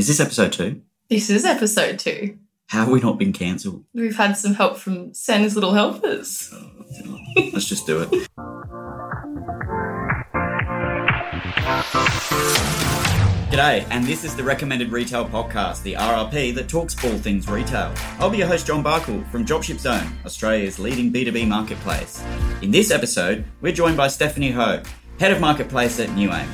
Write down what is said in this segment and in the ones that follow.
Is this episode two? This is episode two. How have we not been cancelled? We've had some help from Santa's Little Helpers. Oh, let's just do it. G'day, and this is the Recommended Retail Podcast, the RRP that talks all things retail. I'll be your host, John Barkle, from Dropship Zone, Australia's leading B2B marketplace. In this episode, we're joined by Stephanie Ho, Head of Marketplace at New Aim.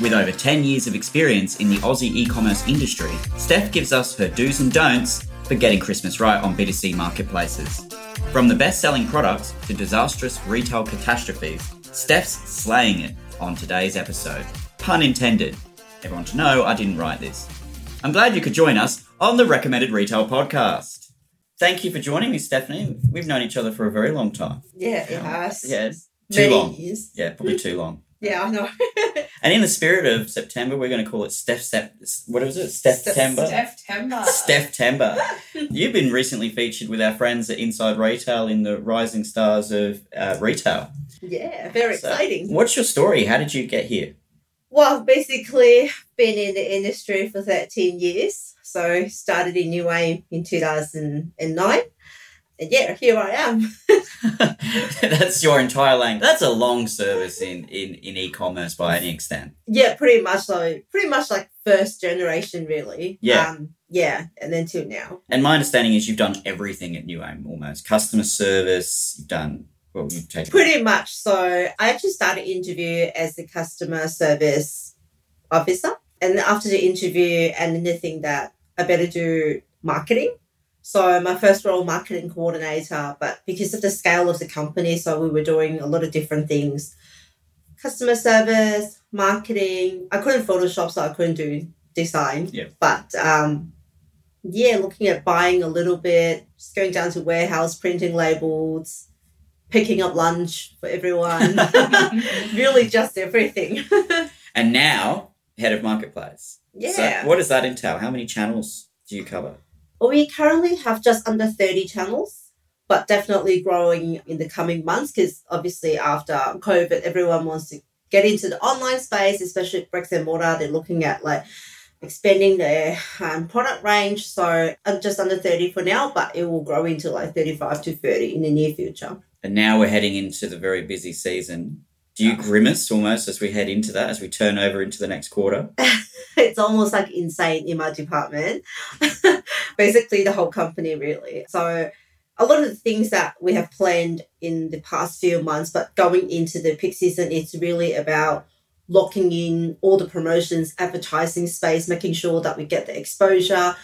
With over 10 years of experience in the Aussie e commerce industry, Steph gives us her do's and don'ts for getting Christmas right on B2C marketplaces. From the best selling products to disastrous retail catastrophes, Steph's slaying it on today's episode. Pun intended. Everyone to know I didn't write this. I'm glad you could join us on the Recommended Retail Podcast. Thank you for joining me, Stephanie. We've known each other for a very long time. Yeah, it has. Yeah, too Many long. years. Yeah, probably too long. Yeah, I know. And in the spirit of September, we're going to call it Steph Sep. What is it? Steph September. September. Steph Tember. You've been recently featured with our friends at Inside Retail in the Rising Stars of uh, Retail. yeah, very So, exciting. What's your story? How did you get here? Well, basically, been in the industry for 13 years. So, started in New Aim in 2009. And yeah, here I am. That's your entire lane. That's a long service in, in, in e-commerce by any extent. Yeah, pretty much so. Pretty much like first generation, really. Yeah. Um, yeah, and then till now. And my understanding is you've done everything at New Aim almost. Customer service, you've done, well, you've taken Pretty much. So, I actually started interview as the customer service officer. And after the interview, and then the thing that I better do marketing. So my first role, marketing coordinator, but because of the scale of the company, so we were doing a lot of different things. Customer service, marketing. I couldn't Photoshop, so I couldn't do design. Yeah. But um, yeah, looking at buying a little bit, just going down to warehouse, printing labels, picking up lunch for everyone. really just everything. And now, head of marketplace. yeah. So what does that entail? How many channels do you cover? Well, we currently have just under 30 channels, but definitely growing in the coming months because obviously after COVID, everyone wants to get into the online space, especially bricks and mortar. They're looking at like expanding their um, product range. So I'm just under 30 for now, but it will grow into like 35 to 30 in the near future. And now we're heading into the very busy season. Do you grimace almost as we head into that, as we turn over into the next quarter? it's almost like insane in my department. Basically, the whole company, really. So, a lot of the things that we have planned in the past few months, but going into the peak season, it's really about locking in all the promotions, advertising space, making sure that we get the exposure,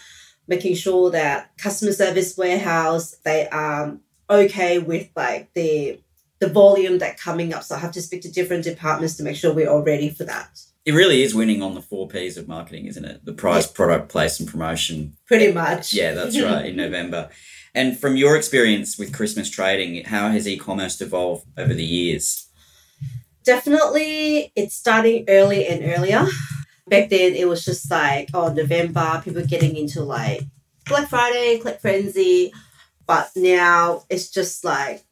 making sure that customer service warehouse they are okay with like the the volume that coming up. So I have to speak to different departments to make sure we're all ready for that. It really is winning on the four P's of marketing, isn't it? The price, product, place, and promotion. Pretty much. Yeah, that's right, in November. And from your experience with Christmas trading, how has e commerce evolved over the years? Definitely, it's starting early and earlier. Back then, it was just like, oh, November, people getting into like Black Friday, Click Frenzy. But now it's just like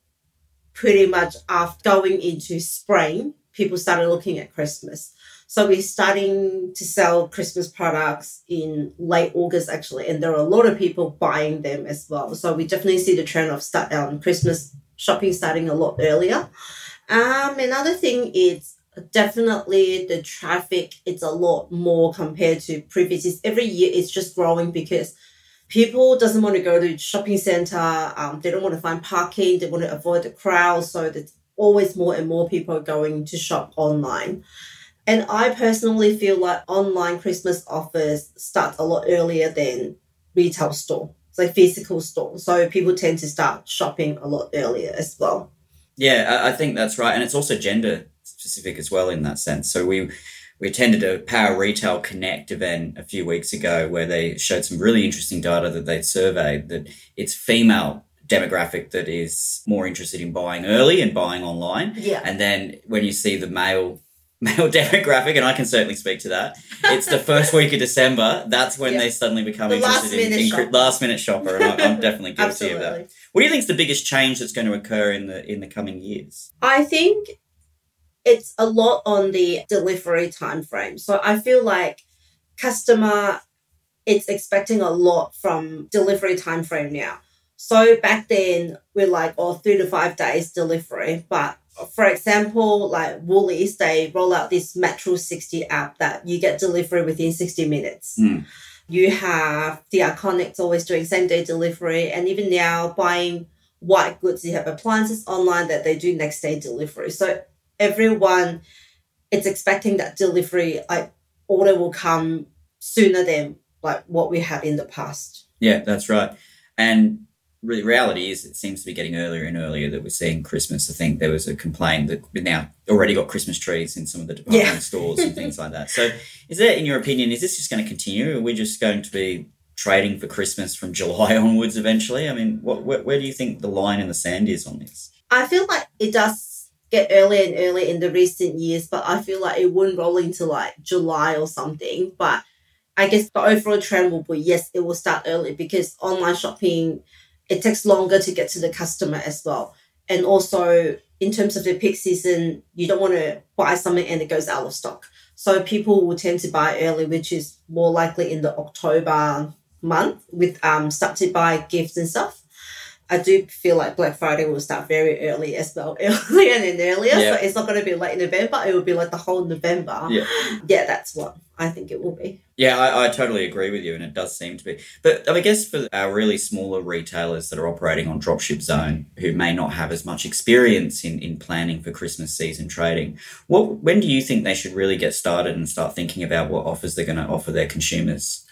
pretty much after going into spring, people started looking at Christmas. So we're starting to sell Christmas products in late August, actually, and there are a lot of people buying them as well. So we definitely see the trend of start um, Christmas shopping starting a lot earlier. Um, another thing is definitely the traffic. It's a lot more compared to previous. years. Every year, it's just growing because people doesn't want to go to shopping center. Um, they don't want to find parking. They want to avoid the crowd. So there's always more and more people going to shop online. And I personally feel like online Christmas offers start a lot earlier than retail store. It's like physical store. So people tend to start shopping a lot earlier as well. Yeah, I, I think that's right. And it's also gender specific as well in that sense. So we we attended a Power Retail Connect event a few weeks ago where they showed some really interesting data that they surveyed that it's female demographic that is more interested in buying early and buying online. Yeah. And then when you see the male male demographic, and I can certainly speak to that, it's the first week of December. That's when Yeah. they suddenly become The interested in, in shopper. last minute shopper, and I, I'm definitely guilty of that. What do you think is the biggest change that's going to occur in the in the coming years? I think it's a lot on the delivery time frame. So I feel like customer it's expecting a lot from delivery time frame now. So back then we're like, oh, three to five days delivery. But for example, like Woolies, they roll out this Metro 60 app that you get delivery within 60 minutes. Mm. You have the Iconic's always doing same day delivery. And even now buying white goods, you have appliances online that they do next day delivery. So everyone it's expecting that delivery like order will come sooner than like what we had in the past. Yeah, that's right. And the reality is, it seems to be getting earlier and earlier that we're seeing Christmas. I think there was a complaint that we've now already got Christmas trees in some of the department Yeah. stores and things like that. So, is that in your opinion, is this just going to continue? Are we just going to be trading for Christmas from July onwards eventually? I mean, what, where, where do you think the line in the sand is on this? I feel like it does get earlier and earlier in the recent years, but I feel like it wouldn't roll into like July or something. But I guess the overall trend will be yes, it will start early because online shopping it takes longer to get to the customer as well. And also in terms of the peak season, you don't want to buy something and it goes out of stock. So people will tend to buy early, which is more likely in the October month with um start to buy gifts and stuff. I do feel like Black Friday will start very early as well, earlier and earlier. Yeah. So it's not going to be late in November. It will be like the whole November. Yeah. Yeah, that's what I think it will be. Yeah, I, I totally agree with you, and it does seem to be. But I guess for our really smaller retailers that are operating on Dropship Zone, who may not have as much experience in, in planning for Christmas season trading, what when do you think they should really get started and start thinking about what offers they're going to offer their consumers?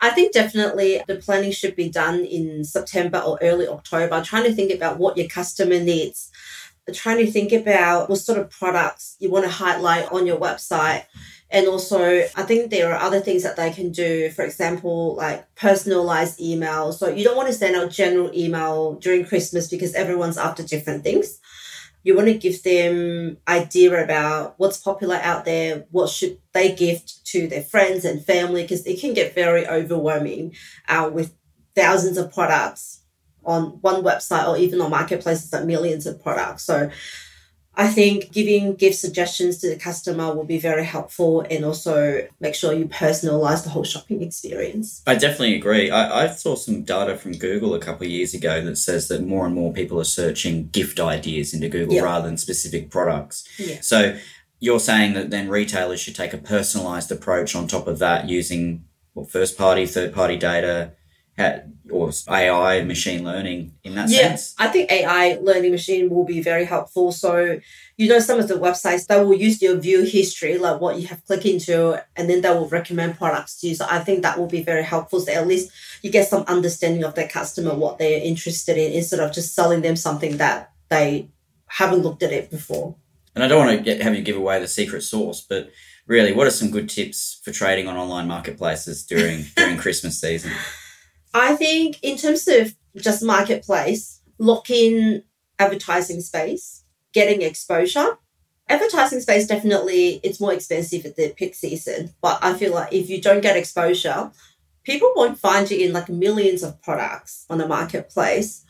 I think definitely the planning should be done in September or early October, trying to think about what your customer needs, trying to think about what sort of products you want to highlight on your website. And also, I think there are other things that they can do. For example, like personalized email. So you don't want to send out general email during Christmas because everyone's after different things. You want to give them idea about what's popular out there, what should they gift to their friends and family, because it can get very overwhelming uh, with thousands of products on one website or even on marketplaces like millions of products. So I think giving gift suggestions to the customer will be very helpful and also make sure you personalize the whole shopping experience. I definitely agree. I, I saw some data from Google a couple of years ago that says that more and more people are searching gift ideas into Google Yeah. rather than specific products. Yeah. So you're saying that then retailers should take a personalized approach on top of that using well, first party, third party data, or AI, machine learning in that sense. I think AI learning machine will be very helpful. So, you know, some of the websites that will use your view history, like what you have clicked into, and then they will recommend products to you. So I think that will be very helpful. So at least you get some understanding of their customer, what they're interested in, instead of just selling them something that they haven't looked at it before. And I don't want to get, have you give away the secret sauce, but really, what are some good tips for trading on online marketplaces during during Christmas season? I think in terms of just marketplace, lock in advertising space, getting exposure. Advertising space definitely it's more expensive at the peak season, but I feel like if you don't get exposure, people won't find you in like millions of products on the marketplace.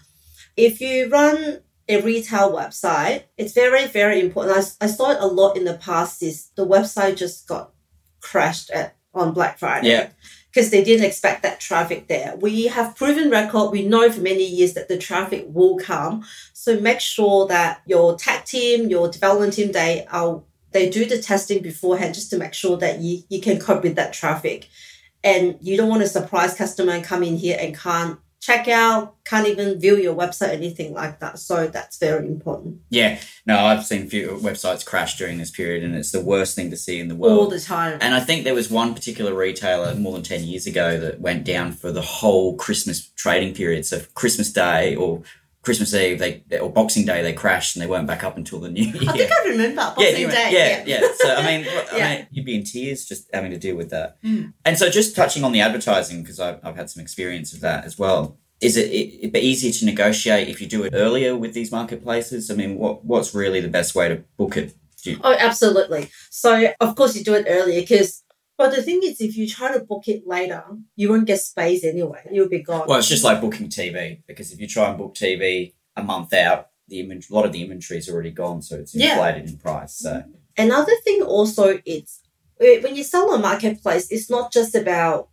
If you run a retail website, it's very, very important. I, I saw it a lot in the past is the website just got crashed at on Black Friday Yeah. Because they didn't expect that traffic there. We have proven record. We know for many years that the traffic will come. So make sure that your tech team, your development team, they are they do the testing beforehand just to make sure that you, you can cope with that traffic. And you don't want to surprise customer and come in here and can't check out, can't even view your website, anything like that. So that's very important. Yeah, no, I've seen few websites crash during this period, and it's the worst thing to see in the world. All the time. And I think there was one particular retailer more than 10 years ago that went down for the whole Christmas trading period. So Christmas Day or Christmas Eve, they or Boxing Day, they crashed and they weren't back up until the new year. I think I remember yeah, Boxing you- Day. yeah, yeah. So I mean, I Yeah. mean, you'd be in tears just having to deal with that. Mm. And so, just touching on the advertising because I've, I've had some experience of that as well. Is it, it, it be easier to negotiate if you do it earlier with these marketplaces? I mean, what what's really the best way to book it? You- Oh, absolutely. So, of course, you do it earlier because, but the thing is, if you try to book it later, you won't get space anyway. You'll be gone. Well, it's just like booking TV because if you try and book TV a month out, the inventory, a lot of the inventory is already gone, so it's Yeah. inflated in price. So Another thing also is eh, when you sell on marketplace, it's not just about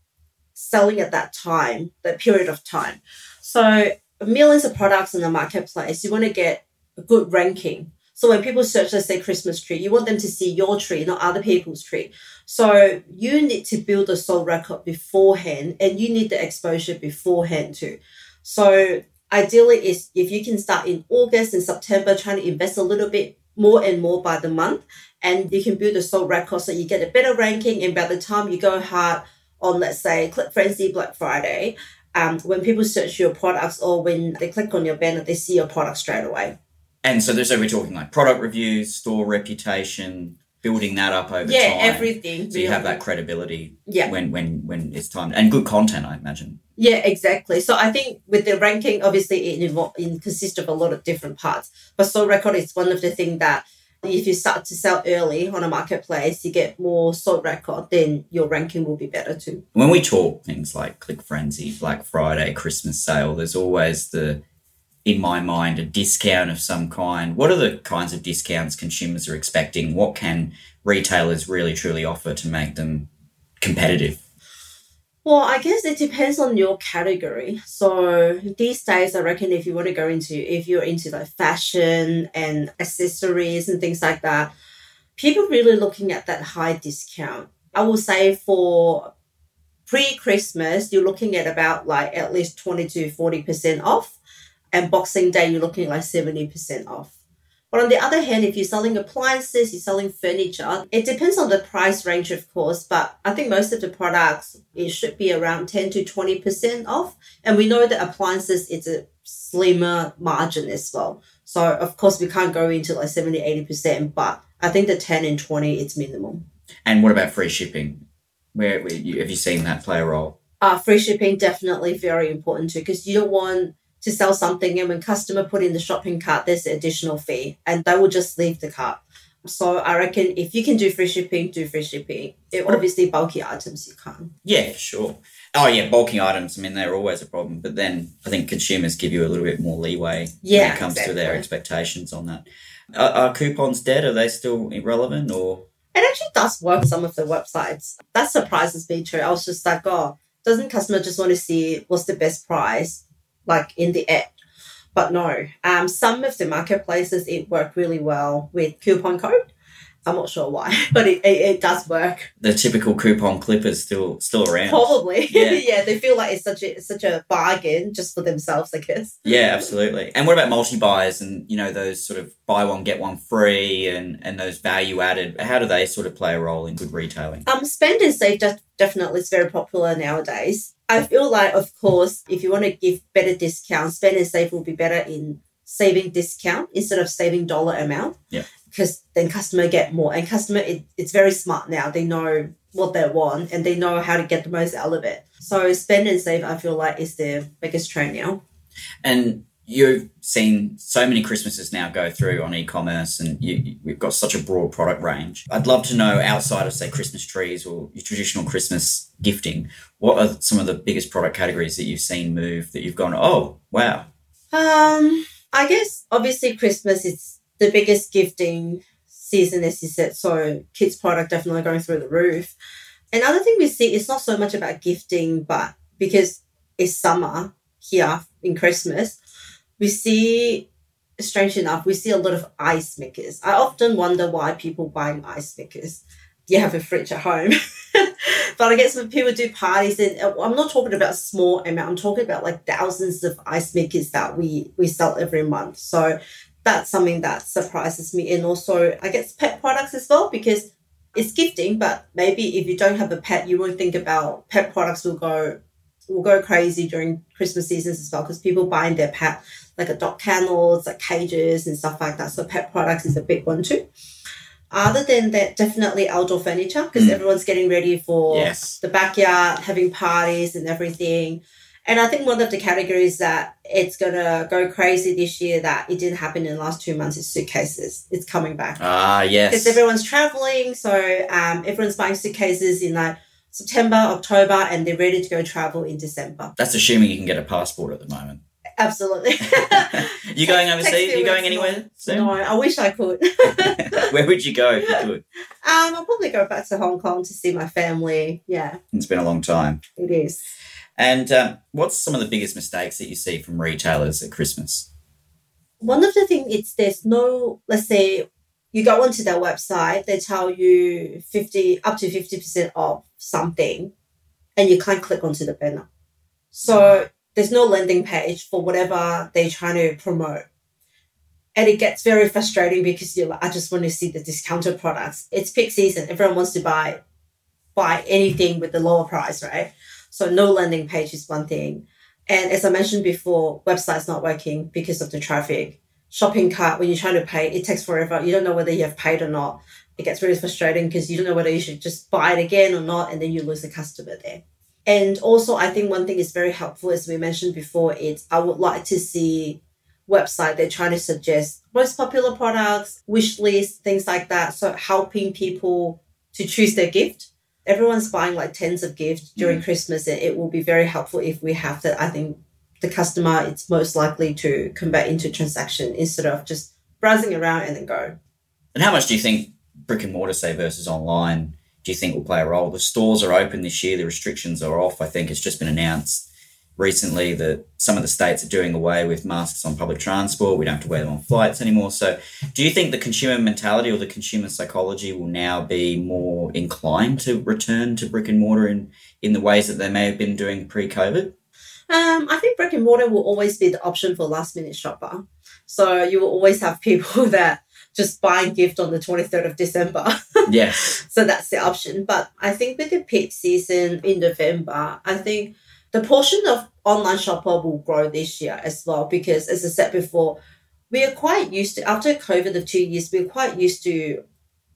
selling at that time, that period of time. So millions of products in the marketplace, you want to get a good ranking. So when people search, let's say Christmas tree, you want them to see your tree, not other people's tree. So you need to build a sold record beforehand and you need the exposure beforehand too. So ideally is if you can start in August and September trying to invest a little bit more and more by the month and you can build a sold record so you get a better ranking and by the time you go hard on let's say Click Frenzy Black Friday, um, when people search your products or when they click on your banner, they see your product straight away. And so, so we're talking like product reviews, store reputation, building that up over time. yeah, everything. So you have that credibility Yeah. when when when it's time and good content, I imagine. Yeah, exactly. So I think with the ranking, obviously it, it consists of a lot of different parts. But sold record is one of the things that if you start to sell early on a marketplace, you get more sold record, then your ranking will be better too. When we talk things like Click Frenzy, Black Friday, Christmas sale, there's always the in my mind a discount of some kind. What are the kinds of discounts consumers are expecting? What can retailers really truly offer to make them competitive? Well, I guess it depends on your category. So these days, I reckon if you want to go into, if you're into like fashion and accessories and things like that, people really looking at that high discount. I will say for pre Christmas, you're looking at about like at least 20 to 40% off. And Boxing Day, you're looking at like 70% off. But on the other hand, if you're selling appliances, you're selling furniture, it depends on the price range, of course. But I think most of the products, it should be around 10 to 20% off. And we know that appliances, it's a slimmer margin as well. So, of course, we can't go into like 70, 80%, but I think the 10 and 20, it's minimum. And what about free shipping? Where, where you, have you seen that play a role? Uh, free shipping definitely very important too, because you don't want to sell something and when customer put in the shopping cart there's an additional fee and they will just leave the cart so i reckon if you can do free shipping do free shipping it, obviously bulky items you can't Yeah, sure. Oh yeah, bulky items. I mean, they're always a problem, but then I think consumers give you a little bit more leeway when it comes to their expectations on that. Are, are coupons dead? Are they still irrelevant or? it actually does work some of the websites that surprises me too i was just like oh doesn't customer just want to see what's the best price like in the app. but no um some of the marketplaces it worked really well with coupon code i'm not sure why but it, it, it does work The typical coupon clippers still still around. Probably. Yeah. Yeah. they feel like it's such a such a bargain just for themselves, I guess. Yeah, absolutely. And what about multi buys and you know those sort of buy one get one free and and those value added? How do they sort of play a role in good retailing? Um, spend and save def- definitely is very popular nowadays. I feel like, of course, if you want to give better discounts, spend and save will be better in saving discount instead of saving dollar amount. Yeah. Because then customer get more, and customer it, it's very smart now. They know what they want and they know how to get the most out of it. So spend and save, I feel like, is the biggest trend now. And you've seen so many Christmases now go through on e-commerce, and you, you- we've got such a broad product range. I'd love to know outside of say Christmas trees or your traditional Christmas gifting, what are some of the biggest product categories that you've seen move that you've gone, oh wow, Um, I guess obviously Christmas is the biggest gifting season, as you said. So kids' product definitely going through the roof. Another thing we see is not so much about gifting, but because it's summer here in Christmas, we see strange enough, we see a lot of ice makers. I often wonder why people buying ice makers. You have a fridge at home. but I guess when people do parties, and uh, I'm not talking about small amount, I'm talking about like thousands of ice makers that we we sell every month. So that's something that surprises me. And also, I guess pet products as well because it's gifting, but maybe if you don't have a pet, you won't think about pet products will go will go crazy during Christmas seasons as well because people buying their pet like a dog kennels, like cages and stuff like that. So pet products is a big one too. Other than that, definitely outdoor furniture because Mm. everyone's getting ready for yes, the backyard, having parties and everything. And I think one of the categories that it's gonna go crazy this year that it didn't happen in the last two months is suitcases. It's coming back ah yes, because everyone's traveling, so um, everyone's buying suitcases in like September, October, and they're ready to go travel in December. that's assuming you can get a passport at the moment. absolutely. you going overseas? You going anywhere soon? No, I wish I could. Where would you go if you could? Um, I'll probably go back to Hong Kong to see my family. Yeah, It's been a long time. it is. And um, what's some of the biggest mistakes that you see from retailers at Christmas? One of the things is there's no, let's say you go onto their website, they tell you 50, up to 50% off something, and you can't click onto the banner. So there's no landing page for whatever they're trying to promote. And it gets very frustrating because you're like, I just want to see the discounted products. It's peak season. Everyone wants to buy buy anything with the lower price, right? So no landing page is one thing. And as I mentioned before, website's not working because of the traffic. Shopping cart, when you're trying to pay, it takes forever. You don't know whether you have paid or not. It gets really frustrating because you don't know whether you should just buy it again or not, and then you lose a customer there. And also, I think one thing is very helpful, as we mentioned before, is I would like to see website they're trying to suggest most popular products, wish lists, things like that. So helping people to choose their gift. Everyone's buying like tens of gifts during mm. Christmas, and it will be very helpful if we have that. I think the customer it's most likely to convert into transaction instead of just browsing around and then go. And how much do you think brick and mortar, say, versus online, do you think will play a role? The stores are open this year, the restrictions are off. I think it's just been announced recently that some of the states are doing away with masks on public transport. We don't have to wear them on flights anymore. So, do you think the consumer mentality or the consumer psychology will now be more inclined to return to brick and mortar in, in the ways that they may have been doing pre COVID? Um, I think brick and mortar will always be the option for last minute shopper. So you will always have people that just buy a gift on the 23rd of December. yes. so that's the option. But I think with the peak season in November, I think the portion of online shopper will grow this year as well because as I said before, we are quite used to after COVID of two years, we're quite used to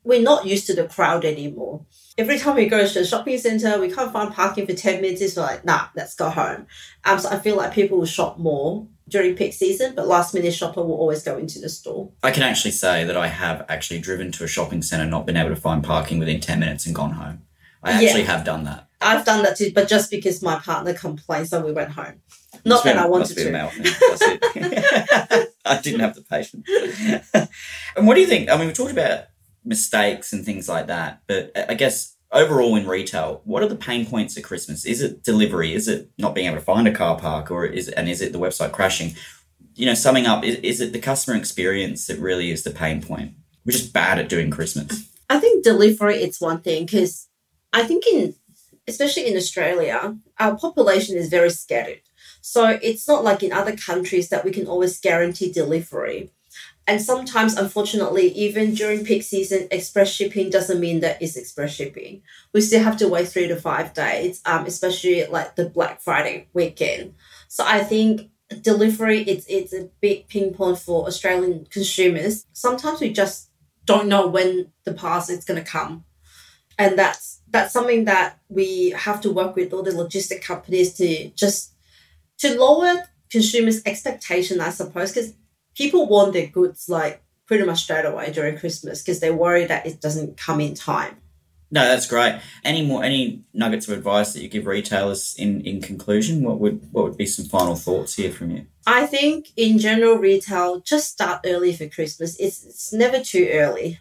we're not used to the crowd anymore. Every time we go to a shopping center, we can't find parking for 10 minutes. It's like, nah, let's go home. Um, so I feel like people will shop more during peak season, but last minute shopper will always go into the store. I can actually say that I have actually driven to a shopping centre, not been able to find parking within 10 minutes and gone home. I Yeah. actually have done that. I've done that too, but just because my partner complained, so we went home. Not that I wanted to. I didn't have the patience. and what do you think? I mean, we talked about mistakes and things like that, but I guess overall in retail, what are the pain points at Christmas? Is it delivery? Is it not being able to find a car park, or is and is it the website crashing? You know, summing up, is, is it the customer experience that really is the pain point? We're just bad at doing Christmas. I think delivery it's one thing because I think in especially in Australia, our population is very scattered. So it's not like in other countries that we can always guarantee delivery. And sometimes, unfortunately, even during peak season, express shipping doesn't mean that it's express shipping. We still have to wait three to five days, um, especially like the Black Friday weekend. So I think delivery it's it's a big ping pong for Australian consumers. Sometimes we just don't know when the parcel is going to come and that's that's something that we have to work with all the logistic companies to just to lower consumers expectation i suppose because people want their goods like pretty much straight away during christmas because they worry that it doesn't come in time No, that's great. Any more any nuggets of advice that you give retailers in in conclusion? What would what would be some final thoughts here from you? i think in general retail just start early for christmas it's, it's never too early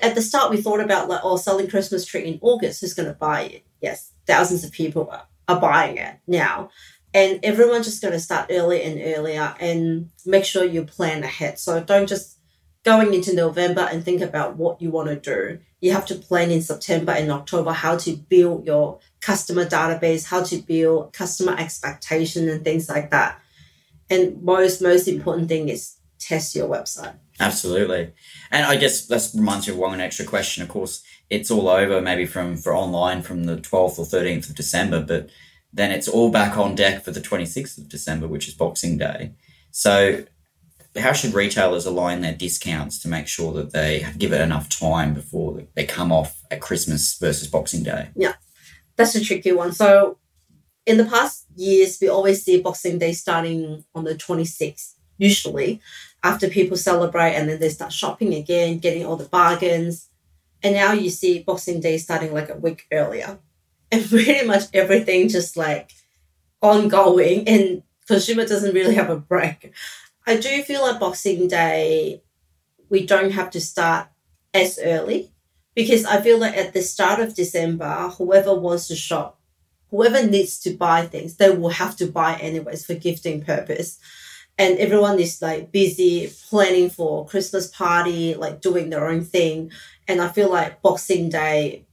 at the start we thought about like oh selling christmas tree in august who's going to buy it? Yes thousands of people are, are buying it now. And everyone's just going to start early and earlier and make sure you plan ahead. So don't just going into november and think about what you want to do. You have to plan in september and october how to build your customer database how to build customer expectation and things like that. And most most important thing is test your website Absolutely. And I guess that reminds me of one extra question. Of course, it's all over maybe from for online from the 12th or 13th of December, but then it's all back on deck for the 26th of December, which is Boxing Day. So how should retailers align their discounts to make sure that they give it enough time before they come off at Christmas versus Boxing Day? Yeah, that's a tricky one. So in the past years, we always see Boxing Day starting on the 26th, usually after people celebrate and then they start shopping again, getting all the bargains. And now you see Boxing Day starting like a week earlier. And pretty much everything just like ongoing and consumer doesn't really have a break. I do feel like Boxing Day, we don't have to start as early because I feel like at the start of December, whoever wants to shop, whoever needs to buy things, they will have to buy anyways for gifting purpose. And everyone is like busy planning for Christmas party, like doing their own thing. And I feel like Boxing Day,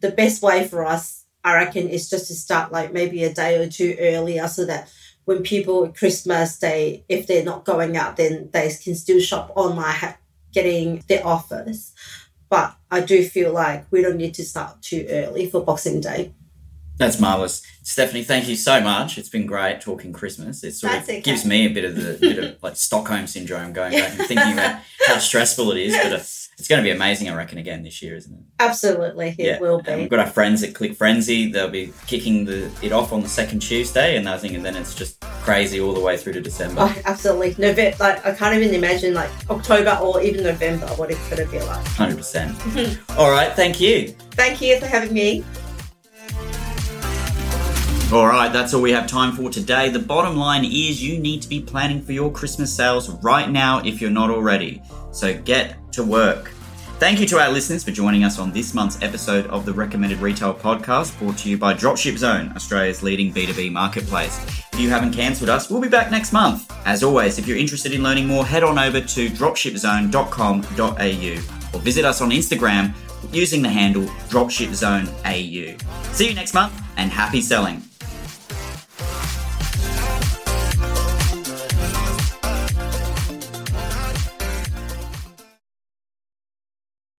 the best way for us, I reckon, is just to start like maybe a day or two earlier so that when people Christmas Day, if they're not going out, then they can still shop online, getting their offers. But I do feel like we don't need to start too early for Boxing Day. That's marvelous, Stephanie. Thank you so much. It's been great talking Christmas. It sort That's of okay. gives me a bit of the bit of like Stockholm syndrome going back and thinking about how stressful it is. But uh, it's going to be amazing, I reckon, again this year, isn't it? Absolutely, it will And be. we've got our friends at Click Frenzy. They'll be kicking the it off on the second Tuesday, and I think and then it's just crazy all the way through to December. Oh, absolutely. November, like I can't even imagine like October or even November what it's gonna be like. Hundred percent. All right, thank you. Thank you for having me. All right, that's all we have time for today. The bottom line is you need to be planning for your Christmas sales right now if you're not already. So get to work. Thank you to our listeners for joining us on this month's episode of the Recommended Retail Podcast brought to you by Dropship Zone, Australia's leading B2B marketplace. If you haven't cancelled us, we'll be back next month. As always, if you're interested in learning more, head on over to dropshipzone.com.au or visit us on Instagram using the handle dropshipzoneau. See you next month and happy selling.